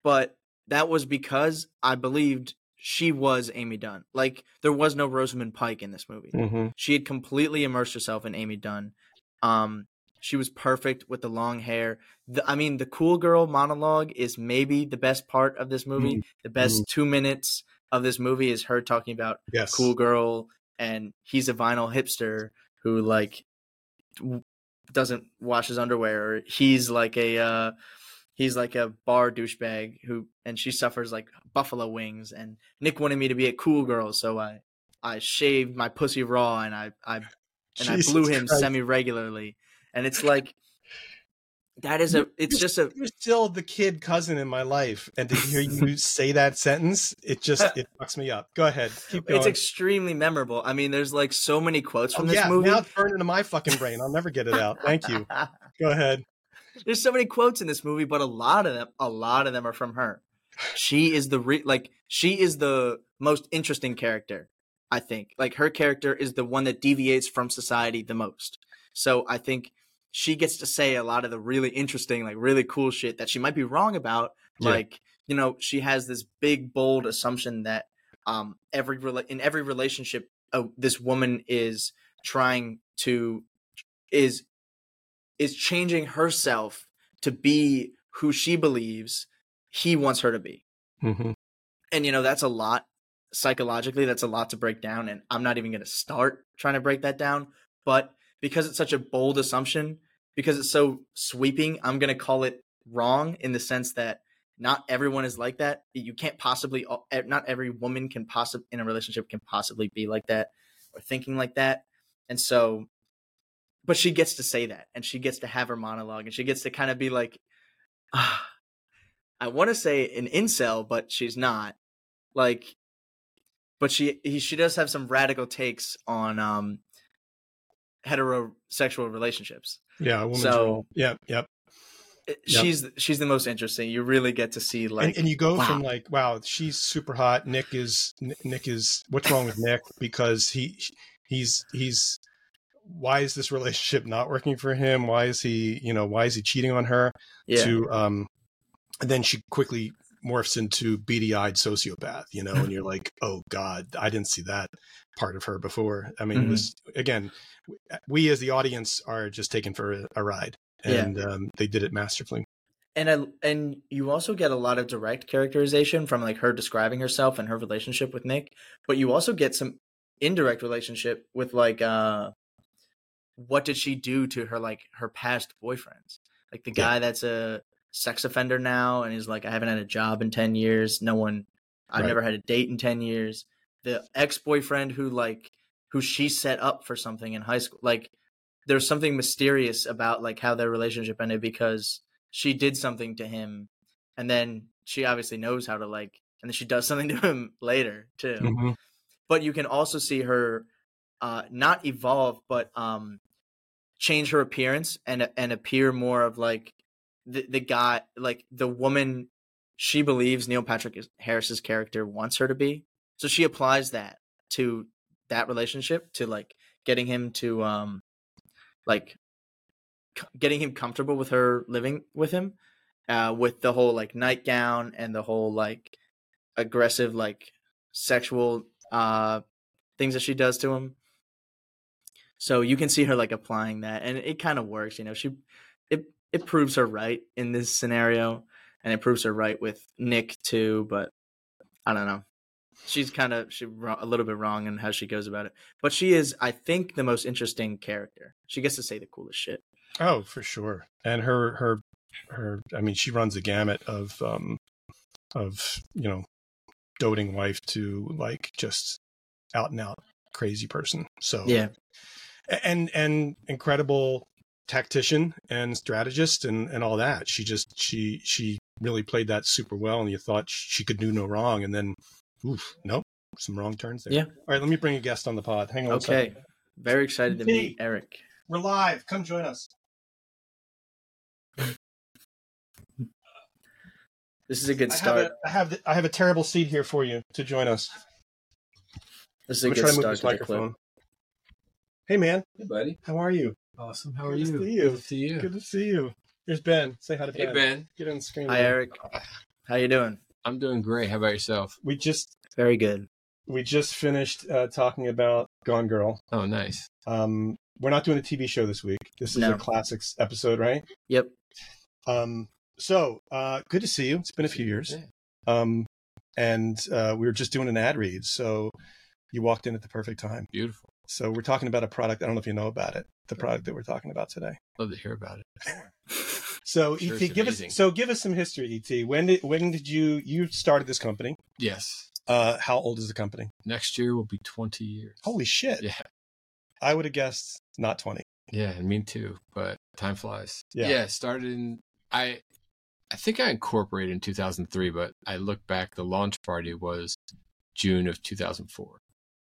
Speaker 1: but that was because i believed she was amy dunne like there was no rosamund pike in this movie
Speaker 2: Mhm.
Speaker 1: she had completely immersed herself in Amy Dunne. Um, she was perfect with the long hair. The, I mean, the cool girl monologue is maybe the best part of this movie. The best two minutes of this movie is her talking about
Speaker 2: Yes.
Speaker 1: cool girl, and he's a vinyl hipster who like w- doesn't wash his underwear. Or he's like a uh, he's like a bar douchebag who, and she suffers like buffalo wings. And Nick wanted me to be a cool girl, so I I shaved my pussy raw and I I and I blew him semi regularly. And it's like that is a it's just a
Speaker 2: You're still the kid cousin in my life, and to hear you say that sentence, it just uh, it fucks me up. Go ahead, keep going.
Speaker 1: it's extremely memorable. I mean, there's like so many quotes oh, from
Speaker 2: Oh,
Speaker 1: this
Speaker 2: yeah,
Speaker 1: movie.
Speaker 2: now it's burned into my fucking brain. I'll never get it out. Thank you. Go ahead.
Speaker 1: There's so many quotes in this movie, but a lot of them, a lot of them are from her. She is the re- like she is the most interesting character. I think like her character is the one that deviates from society the most. So I think she gets to say a lot of the really interesting, like really cool shit that she might be wrong about.
Speaker 2: Yeah.
Speaker 1: Like you know, she has this big bold assumption that um every rela- in every relationship, uh, this woman is trying to is is changing herself to be who she believes he wants her to be.
Speaker 2: Mm-hmm.
Speaker 1: And you know, that's a lot psychologically, that's a lot to break down and I'm not even going to start trying to break that down, but because it's such a bold assumption, because it's so sweeping, I'm going to call it wrong in the sense that not everyone is like that. You can't possibly not every woman can possibly in a relationship can possibly be like that or thinking like that. And so but she gets to say that and she gets to have her monologue and she gets to kind of be like ah, i want to say an incel but she's not like but she he, she does have some radical takes on um heterosexual relationships
Speaker 2: Yeah, a woman's
Speaker 1: So-
Speaker 2: role. Yep, yep. Yep.
Speaker 1: she's she's the most interesting you really get to see like
Speaker 2: and, and you go
Speaker 1: wow.
Speaker 2: from like, wow, she's super hot. Nick is Nick is what's wrong with Nick because he he's he's why is this relationship not working for him? Why is he you know why is he cheating on her?
Speaker 1: yeah
Speaker 2: To um, and then she quickly morphs into beady-eyed sociopath. You know, and you're like, oh god, I didn't see that part of her before. I mean,
Speaker 1: Mhm.
Speaker 2: it was again, we as the audience are just taken for a, a ride.
Speaker 1: Yeah.
Speaker 2: And um, they did it masterfully.
Speaker 1: and I, and you also get a lot of direct characterization from like her describing herself and her relationship with Nick, but you also get some indirect relationship with like uh what did she do to her like her past boyfriends? Like the
Speaker 2: Yeah.
Speaker 1: guy that's a sex offender now and he's like I haven't had a job in 10 years, no one I've
Speaker 2: Right.
Speaker 1: never had a date in 10 years. The ex-boyfriend who like who she set up for something in high school. Like there's something mysterious about like how their relationship ended because she did something to him and then she obviously knows how to like and then she does something to him later too
Speaker 2: Mhm.
Speaker 1: but you can also see her uh not evolve but um change her appearance and and appear more of like the the guy like the woman she believes Neil Patrick Harris's character wants her to be. So she applies that to that relationship to like getting him to um like c- getting him comfortable with her living with him uh with the whole like nightgown and the whole like aggressive like sexual uh things that she does to him so you can see her like applying that and it kind of works you know she it it proves her right in this scenario and it proves her right with nick too but i don't know she's kind of she a little bit wrong in how she goes about it but she is i think the most interesting character she gets to say the coolest shit
Speaker 2: Oh, for sure. And her her her I mean she runs the gamut of um of, you know, doting wife to like just out and out crazy person. So
Speaker 1: yeah
Speaker 2: and and incredible tactician and strategist and and all that. She just she she really played that super well and you thought she could do no wrong and then oof, nope, some wrong turns there.
Speaker 1: Yeah.
Speaker 2: All right, let me bring a guest on the pod. Hang on one
Speaker 1: okay
Speaker 2: second.
Speaker 1: very excited to meet eric
Speaker 2: We're live. Come join us.
Speaker 1: this is a good
Speaker 2: I have
Speaker 1: start
Speaker 2: a, I have the, I have a terrible seat here for you to join us.
Speaker 1: this is a
Speaker 2: I'm
Speaker 1: good
Speaker 2: gonna to move
Speaker 1: start
Speaker 2: this
Speaker 1: to the clip.
Speaker 2: Hey man,
Speaker 3: Hey, buddy.
Speaker 2: how are you?
Speaker 3: Awesome. How are
Speaker 2: Good to
Speaker 3: you?
Speaker 2: see you.
Speaker 3: Good to see you.
Speaker 2: Good to see you. Here's Ben. Say hi to
Speaker 3: Hey,
Speaker 2: Ben.
Speaker 3: Ben.
Speaker 2: Get on the screen.
Speaker 1: hi
Speaker 2: Ben.
Speaker 1: eric how you doing
Speaker 3: I'm doing great. How about yourself?
Speaker 2: We just
Speaker 1: very good
Speaker 2: we just finished uh, talking about Gone Girl.
Speaker 3: Oh, nice.
Speaker 2: Um, we're not doing a TV show this week. This is
Speaker 1: No.
Speaker 2: a classics episode, right?
Speaker 1: yep
Speaker 2: Um, so uh, good to see you. It's been a few years.
Speaker 3: Yeah.
Speaker 2: Um, and uh, we were just doing an ad read, so you walked in at the perfect time.
Speaker 3: Beautiful.
Speaker 2: So we're talking about a product. I don't know if you know about it. The product that we're talking about today.
Speaker 3: Love to hear about it.
Speaker 2: So
Speaker 3: Sure,
Speaker 2: ET,
Speaker 3: it's
Speaker 2: give us so give us some history. ET, when did when did you you started this company?
Speaker 3: Yes.
Speaker 2: Uh, how old is the company?
Speaker 3: Next year will be 20 years.
Speaker 2: Holy shit!
Speaker 3: Yeah.
Speaker 2: I would have guessed not twenty.
Speaker 3: Yeah, and me too. But time flies.
Speaker 2: Yeah.
Speaker 3: Yeah. started in I I think I incorporated in 2003, but I look back. The launch party was June of 2004.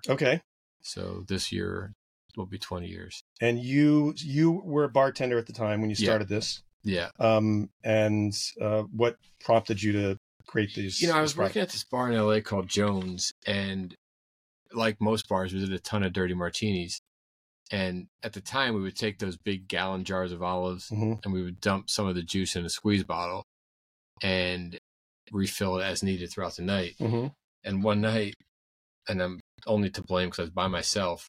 Speaker 2: Okay,
Speaker 3: So this year will be 20 years.
Speaker 2: and you you were a bartender at the time when you
Speaker 3: Yeah.
Speaker 2: started this.
Speaker 3: Yeah.
Speaker 2: Um, and uh, what prompted you to create these?
Speaker 3: You know, I was working at this bar in LA called Jones, and like most bars, we did a ton of dirty martinis. And at the time, we would take those big gallon jars of olives
Speaker 2: hmm
Speaker 3: and we would dump some of the juice in a squeeze bottle and refill it as needed throughout the night.
Speaker 2: hmm
Speaker 3: And one night, and I'm only to blame because I was by myself,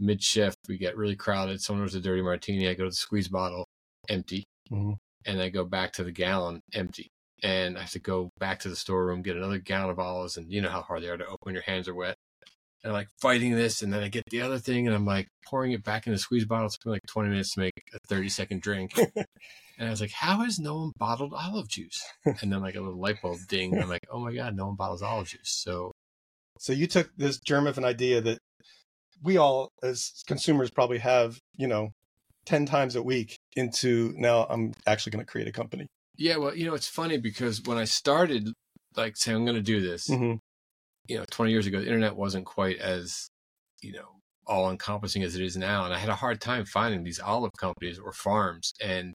Speaker 3: mid shift, we get really crowded. Someone orders a dirty martini. I go to the squeeze bottle, empty.
Speaker 2: hmm
Speaker 3: And I go back to the gallon, empty. And I have to go back to the storeroom, get another gallon of olives. And you know how hard they are to open your hands are wet. And I'm like fighting this. And then I get the other thing and I'm like pouring it back in the squeeze bottle. It's been like 20 minutes to make a 30 second drink. and I was like, how has no one bottled olive juice? And then like a little light bulb ding. And I'm like, oh my God, no one bottles olive juice. So
Speaker 2: So you took this germ of an idea that we all, as consumers, probably have. You know, ten times a week into now. I'm actually going to create a company.
Speaker 3: Yeah, well, you know, it's funny because when I started, like, saying I'm going to do this,
Speaker 2: hmm
Speaker 3: you know, 20 years ago, the internet wasn't quite as, you know, all encompassing as it is now. And I had a hard time finding these olive companies or farms. And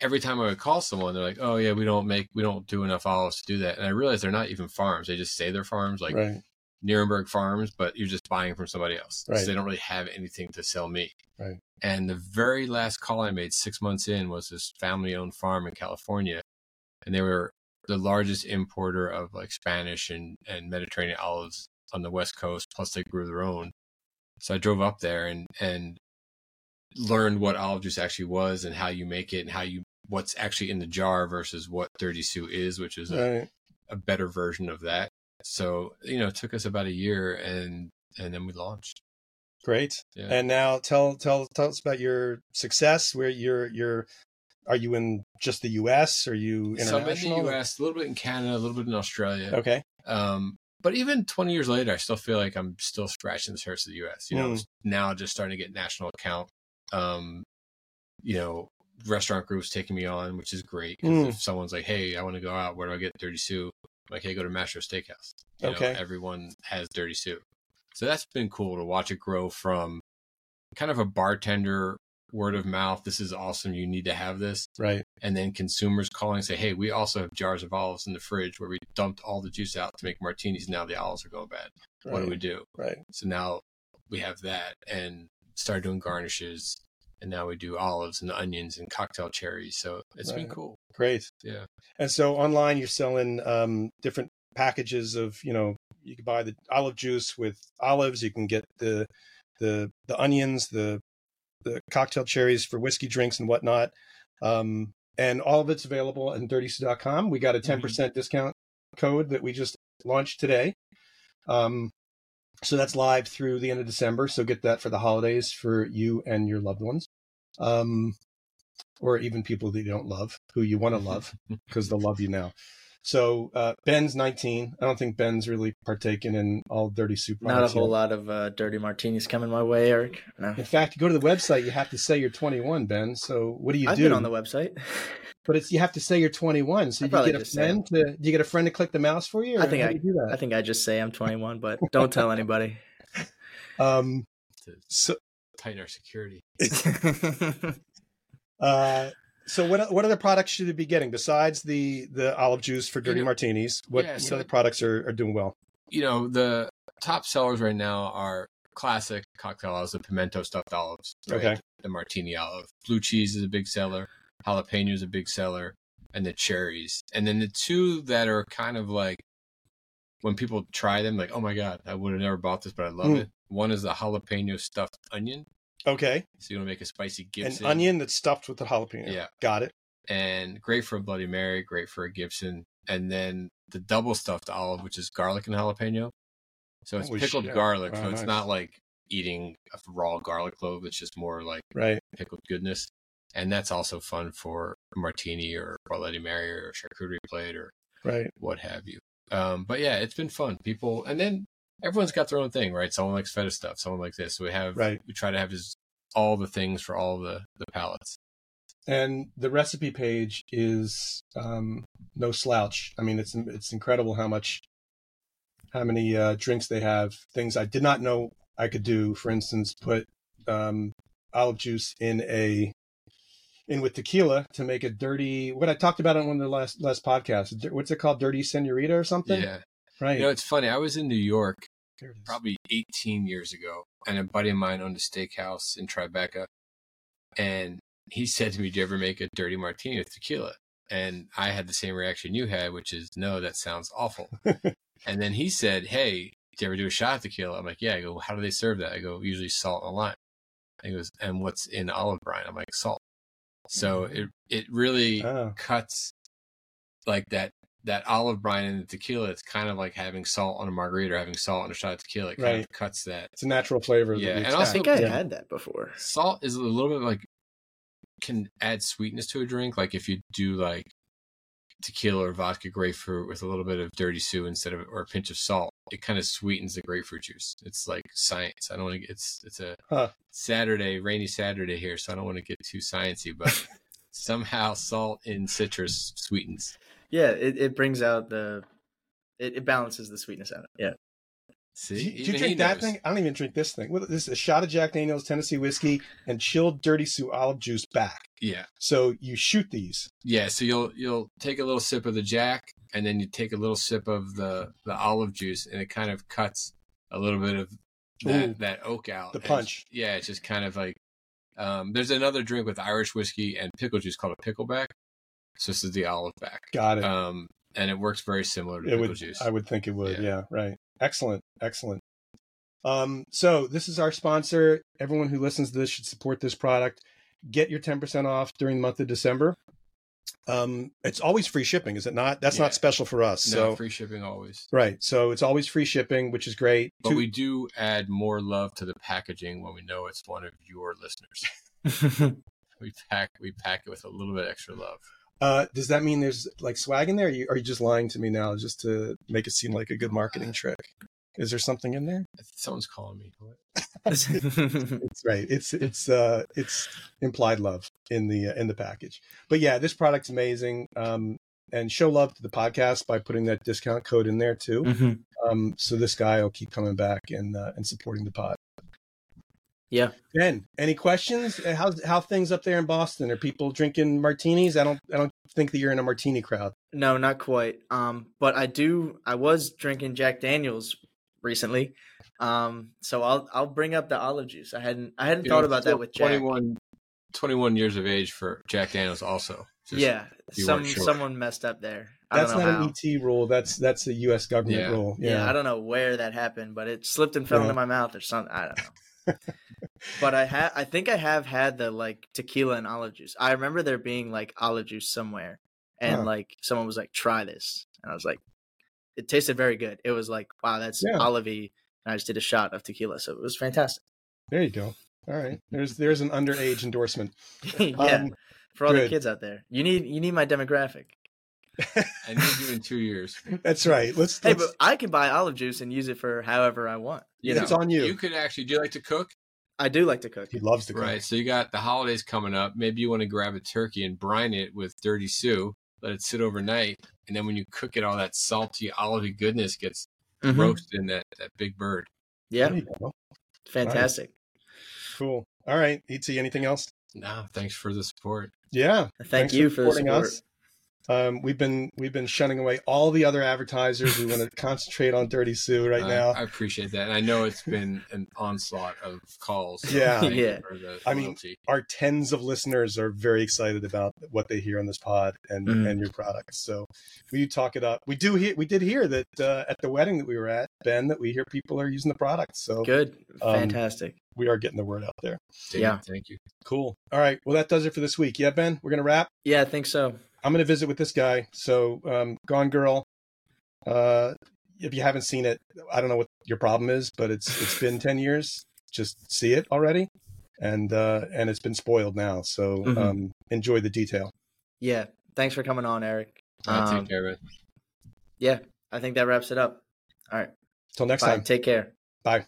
Speaker 3: every time I would call someone, they're like, oh, yeah, we don't make, we don't do enough olives to do that. And I realized they're not even farms. They just say they're farms, like
Speaker 2: right.
Speaker 3: Nuremberg farms, but you're just buying from somebody else.
Speaker 2: Right.
Speaker 3: So they don't really have anything to sell me.
Speaker 2: Right.
Speaker 3: And the very last call I made six months in was this family owned farm in California. And they were the largest importer of like Spanish and, and Mediterranean olives on the West Coast, plus they grew their own. So I drove up there and, and learned what olive juice actually was and how you make it and how you, what's actually in the jar versus what Dirty Sue is, which is a,
Speaker 2: Right.
Speaker 3: a better version of that. So, you know, it took us about a year and, and then we launched.
Speaker 2: Great.
Speaker 3: Yeah.
Speaker 2: And now tell tell tell us about your success. Where you're you're are you in just the U.S. Are you
Speaker 3: So I'm in the US, a little bit in Canada, a little bit in Australia.
Speaker 2: Okay.
Speaker 3: Um, but even 20 years later, I still feel like I'm still scratching the surface of the US. You know,
Speaker 2: Mm.
Speaker 3: it's now just starting to get national account. Um, you know, restaurant groups taking me on, which is great.
Speaker 2: Mm.
Speaker 3: If someone's like, "Hey, I want to go out. Where do I get Dirty Sue?" I'm like, "Hey, go to Mastro's Steakhouse." You know,
Speaker 2: Okay.
Speaker 3: everyone has Dirty Sue, so that's been cool to watch it grow from kind of a bartender word of mouth. This is awesome. You need to have this.
Speaker 2: Right.
Speaker 3: And then consumers calling say, hey, we also have jars of olives in the fridge where we dumped all the juice out to make martinis. Now the olives are going bad. What do we do?
Speaker 2: Right.
Speaker 3: So now we have that and start doing garnishes. And now we do olives and onions and cocktail cherries. So it's been cool.
Speaker 2: Great.
Speaker 3: Yeah.
Speaker 2: And so online, you're selling um, different packages of, you know, you can buy the olive juice with olives. You can get the the the onions, the the cocktail cherries for whiskey drinks and whatnot. Um, and all of it's available on dirtysue.com. We got a 10% discount code that we just launched today. Um, so that's live through the end of December. So get that for the holidays for you and your loved ones. Um, or even people that you don't love, who you want to love because they'll love you now. So uh, Ben's 19. I don't think Ben's really partaken in all dirty super.
Speaker 1: Not a whole
Speaker 2: yet.
Speaker 1: lot of uh, dirty martinis coming my way, Eric. No.
Speaker 2: In fact, you go to the website, you have to say you're 21, Ben. So what do you do?
Speaker 1: I've been on the website.
Speaker 2: but it's you have to say you're 21. So
Speaker 1: I
Speaker 2: you get a friend to do you get a friend to click the mouse for you? Or
Speaker 1: I think I-
Speaker 2: do you do that.
Speaker 1: I think I just say I'm 21, but don't tell anybody.
Speaker 2: um, so
Speaker 3: tighten our security.
Speaker 2: uh, so what what other products should it be getting besides the the olive juice for dirty
Speaker 3: know-
Speaker 2: martinis? What,
Speaker 3: yeah,
Speaker 2: what
Speaker 3: so-
Speaker 2: other products are, are doing well?
Speaker 3: You know, the top sellers right now are classic cocktail olives, the pimento stuffed olives. right?
Speaker 2: Okay.
Speaker 3: The martini olive. Blue cheese is a big seller. Jalapeno is a big seller. And the cherries. And then the two that are kind of like when people try them, like, oh my God, I would have never bought this, but I love
Speaker 2: Mm.
Speaker 3: it. One is the jalapeno stuffed onion.
Speaker 2: Okay,
Speaker 3: So you want to make a spicy Gibson.
Speaker 2: an onion that's stuffed with the jalapeno.
Speaker 3: Yeah.
Speaker 2: got it.
Speaker 3: and great for a Bloody Mary, great for a Gibson, and then the double stuffed olive, which is garlic and jalapeno. So it's
Speaker 2: Holy
Speaker 3: pickled
Speaker 2: shit.
Speaker 3: garlic,
Speaker 2: Wow,
Speaker 3: so it's
Speaker 2: nice.
Speaker 3: not like eating a raw garlic clove. It's just more like
Speaker 2: Right.
Speaker 3: pickled goodness, and that's also fun for a martini or a Bloody Mary or a charcuterie plate or
Speaker 2: Right.
Speaker 3: what have you. Um, but yeah, it's been fun. People, and then everyone's got their own thing, right? Someone likes feta stuff, someone likes this. So we have,
Speaker 2: Right.
Speaker 3: we try to have just all the things for all the the palettes.
Speaker 2: And the recipe page is um, no slouch. I mean, it's it's incredible how much, how many uh, drinks they have. Things I did not know I could do. For instance, put um, olive juice in a in with tequila to make a dirty. What I talked about on one of the last last podcasts. What's it called? Dirty senorita or something?
Speaker 3: Yeah,
Speaker 2: Right.
Speaker 3: you know, it's funny. I was in New York
Speaker 2: There it is.
Speaker 3: probably 18 years ago, and a buddy of mine owned a steakhouse in Tribeca, and he said to me, "Do you ever make a dirty martini with tequila?" And I had the same reaction you had, which is, "No, that sounds awful." and then he said, "Hey, do you ever do a shot of tequila?" I'm like, "Yeah." I go, "How do they serve that?" I go, "Usually salt and lime." And he goes, "And what's in olive brine?" I'm like, "Salt." So mm-hmm. it it really
Speaker 2: Oh.
Speaker 3: cuts like that that olive brine and the tequila. It's kind of like having salt on a margarita or having salt on a shot of tequila. It kind
Speaker 2: Right.
Speaker 3: of cuts that.
Speaker 2: It's a natural flavor.
Speaker 3: Yeah, and
Speaker 1: I
Speaker 3: also-
Speaker 2: extract.
Speaker 1: think I
Speaker 2: Yeah.
Speaker 1: had that before.
Speaker 3: Salt is a little bit like can add sweetness to a drink. Like if you do like tequila or vodka grapefruit with a little bit of dirty sue instead of or a pinch of salt, it kind of sweetens the grapefruit juice. It's like science. I don't want to get it's it's a
Speaker 2: Huh.
Speaker 3: Saturday, rainy Saturday here, so I don't want to get too sciencey, but somehow salt in citrus sweetens.
Speaker 1: Yeah, it, it brings out the, it, it balances the sweetness out. Yeah.
Speaker 3: See,
Speaker 2: Do you, do you drink that thing? I don't even drink this thing. This is a shot of Jack Daniels Tennessee whiskey and chilled dirty Sue olive juice back.
Speaker 3: Yeah,
Speaker 2: So you shoot these.
Speaker 3: yeah. So you'll you'll take a little sip of the Jack, and then you take a little sip of the the olive juice, and it kind of cuts a little bit of that
Speaker 2: Ooh.
Speaker 3: that oak out.
Speaker 2: The punch.
Speaker 3: yeah, it's just kind of like um, there's another drink with Irish whiskey and pickle juice called a pickleback. So this is the olive back.
Speaker 2: Got it.
Speaker 3: Um, and it works very similar to
Speaker 2: it
Speaker 3: pickle
Speaker 2: would.
Speaker 3: juice.
Speaker 2: I would think it would. Yeah.
Speaker 3: Yeah.
Speaker 2: Right. Excellent. Excellent. Um, so this is our sponsor. Everyone who listens to this should support this product. Get your 10% off during the month of December. Um, it's always free shipping, is it not? That's
Speaker 3: Yeah.
Speaker 2: not special for us.
Speaker 3: no
Speaker 2: so
Speaker 3: free shipping always.
Speaker 2: right. So it's always free shipping, which is great.
Speaker 3: But
Speaker 2: Two-
Speaker 3: we do add more love to the packaging when we know it's one of your listeners. We pack we pack it with a little bit extra love.
Speaker 2: Uh, does that mean there's like swag in there? Or are you, are you just lying to me now just to make it seem like a good marketing trick? Is there something in there?
Speaker 3: Someone's calling me.
Speaker 2: It's right. It's it's uh it's implied love in the uh, in the package. But yeah, this product's amazing. Um, and show love to the podcast by putting that discount code in there too.
Speaker 1: Mhm.
Speaker 2: Um, so this guy will keep coming back and uh, and supporting the pod.
Speaker 1: Yeah.
Speaker 2: Ben, any questions? Uh, How's how things up there in Boston? Are people drinking martinis? I don't I don't think that you're in a martini crowd.
Speaker 1: No, not quite. Um, but I do. I was drinking Jack Daniels recently. Um, so I'll I'll bring up the olive juice. I hadn't I hadn't
Speaker 3: You
Speaker 1: thought
Speaker 3: know,
Speaker 1: about that with Jack.
Speaker 3: 21, 21 years of age for Jack Daniels also. Just-
Speaker 1: yeah, some
Speaker 3: sure.
Speaker 1: someone messed up there. I
Speaker 2: That's
Speaker 1: don't know
Speaker 2: not
Speaker 1: how.
Speaker 2: an ET rule. That's that's a U.S. government
Speaker 3: Yeah.
Speaker 2: rule.
Speaker 1: yeah. I don't know where that happened, but it slipped and fell
Speaker 2: Yeah.
Speaker 1: into my mouth or something. I don't know. but I have I think I have had the like tequila and olive juice. I remember there being like olive juice somewhere, and
Speaker 2: Huh.
Speaker 1: like someone was like, "Try this," and I was like, "It tasted very good." It was like, "Wow, that's
Speaker 2: Yeah.
Speaker 1: olivey." And I just did a shot of tequila, so it was fantastic.
Speaker 2: There you go. All right. There's there's an underage endorsement.
Speaker 1: yeah,
Speaker 2: Um,
Speaker 1: for all the kids out there, you need you need my demographic.
Speaker 3: I need you in two years.
Speaker 2: That's right. Let's.
Speaker 1: Hey,
Speaker 2: let's
Speaker 1: but I can buy olive juice and use it for however I want. You
Speaker 2: It's
Speaker 1: know,
Speaker 2: on you.
Speaker 3: You could actually. Do you like to cook?
Speaker 1: I do like to cook.
Speaker 2: he loves to cook.
Speaker 3: Right. So you got the holidays coming up. Maybe you want to grab a turkey and brine it with Dirty Sue. Let it sit overnight, and then when you cook it, all that salty, olivey goodness gets
Speaker 1: Mhm.
Speaker 3: roasted in that, that big bird.
Speaker 1: Yeah,
Speaker 2: There you
Speaker 1: fantastic.
Speaker 2: Cool. All right. Et, anything else?
Speaker 3: No, thanks for the support.
Speaker 2: Yeah.
Speaker 1: Thank
Speaker 2: Thanks
Speaker 1: you for the
Speaker 2: supporting
Speaker 1: support.
Speaker 2: us. Um, we've been we've been shunning away all the other advertisers. We want to concentrate on Dirty Sue right
Speaker 3: I-
Speaker 2: now.
Speaker 3: I appreciate that. And I know it's been an onslaught of calls. so
Speaker 2: Yeah.
Speaker 1: Yeah.
Speaker 3: for the
Speaker 2: I mean. Our tens of listeners are very excited about what they hear on this pod and
Speaker 1: Mhm.
Speaker 2: and your products. So we talk it up. We do hear we did hear that uh, at the wedding that we were at, Ben, that we hear people are using the products. So
Speaker 1: Good,
Speaker 2: Um,
Speaker 1: fantastic.
Speaker 2: we are getting the word out there.
Speaker 3: David,
Speaker 1: yeah.
Speaker 3: Thank you.
Speaker 2: Cool. All right. Well, that does it for this week. Yeah, Ben, we're gonna wrap.
Speaker 1: Yeah, I think so.
Speaker 2: I'm going to visit with this guy. So, um, Gone Girl. Uh, if you haven't seen it, I don't know what your problem is, but it's it's been ten years. Just see it already, and uh, and it's been spoiled now. So
Speaker 1: Mhm.
Speaker 2: um, enjoy the detail.
Speaker 1: Yeah, thanks for coming on, Eric.
Speaker 3: All right,
Speaker 1: Um,
Speaker 3: take care, man.
Speaker 1: yeah, I think that wraps it up. All right,
Speaker 2: Till next
Speaker 1: bye.
Speaker 2: time.
Speaker 1: Take care.
Speaker 2: Bye.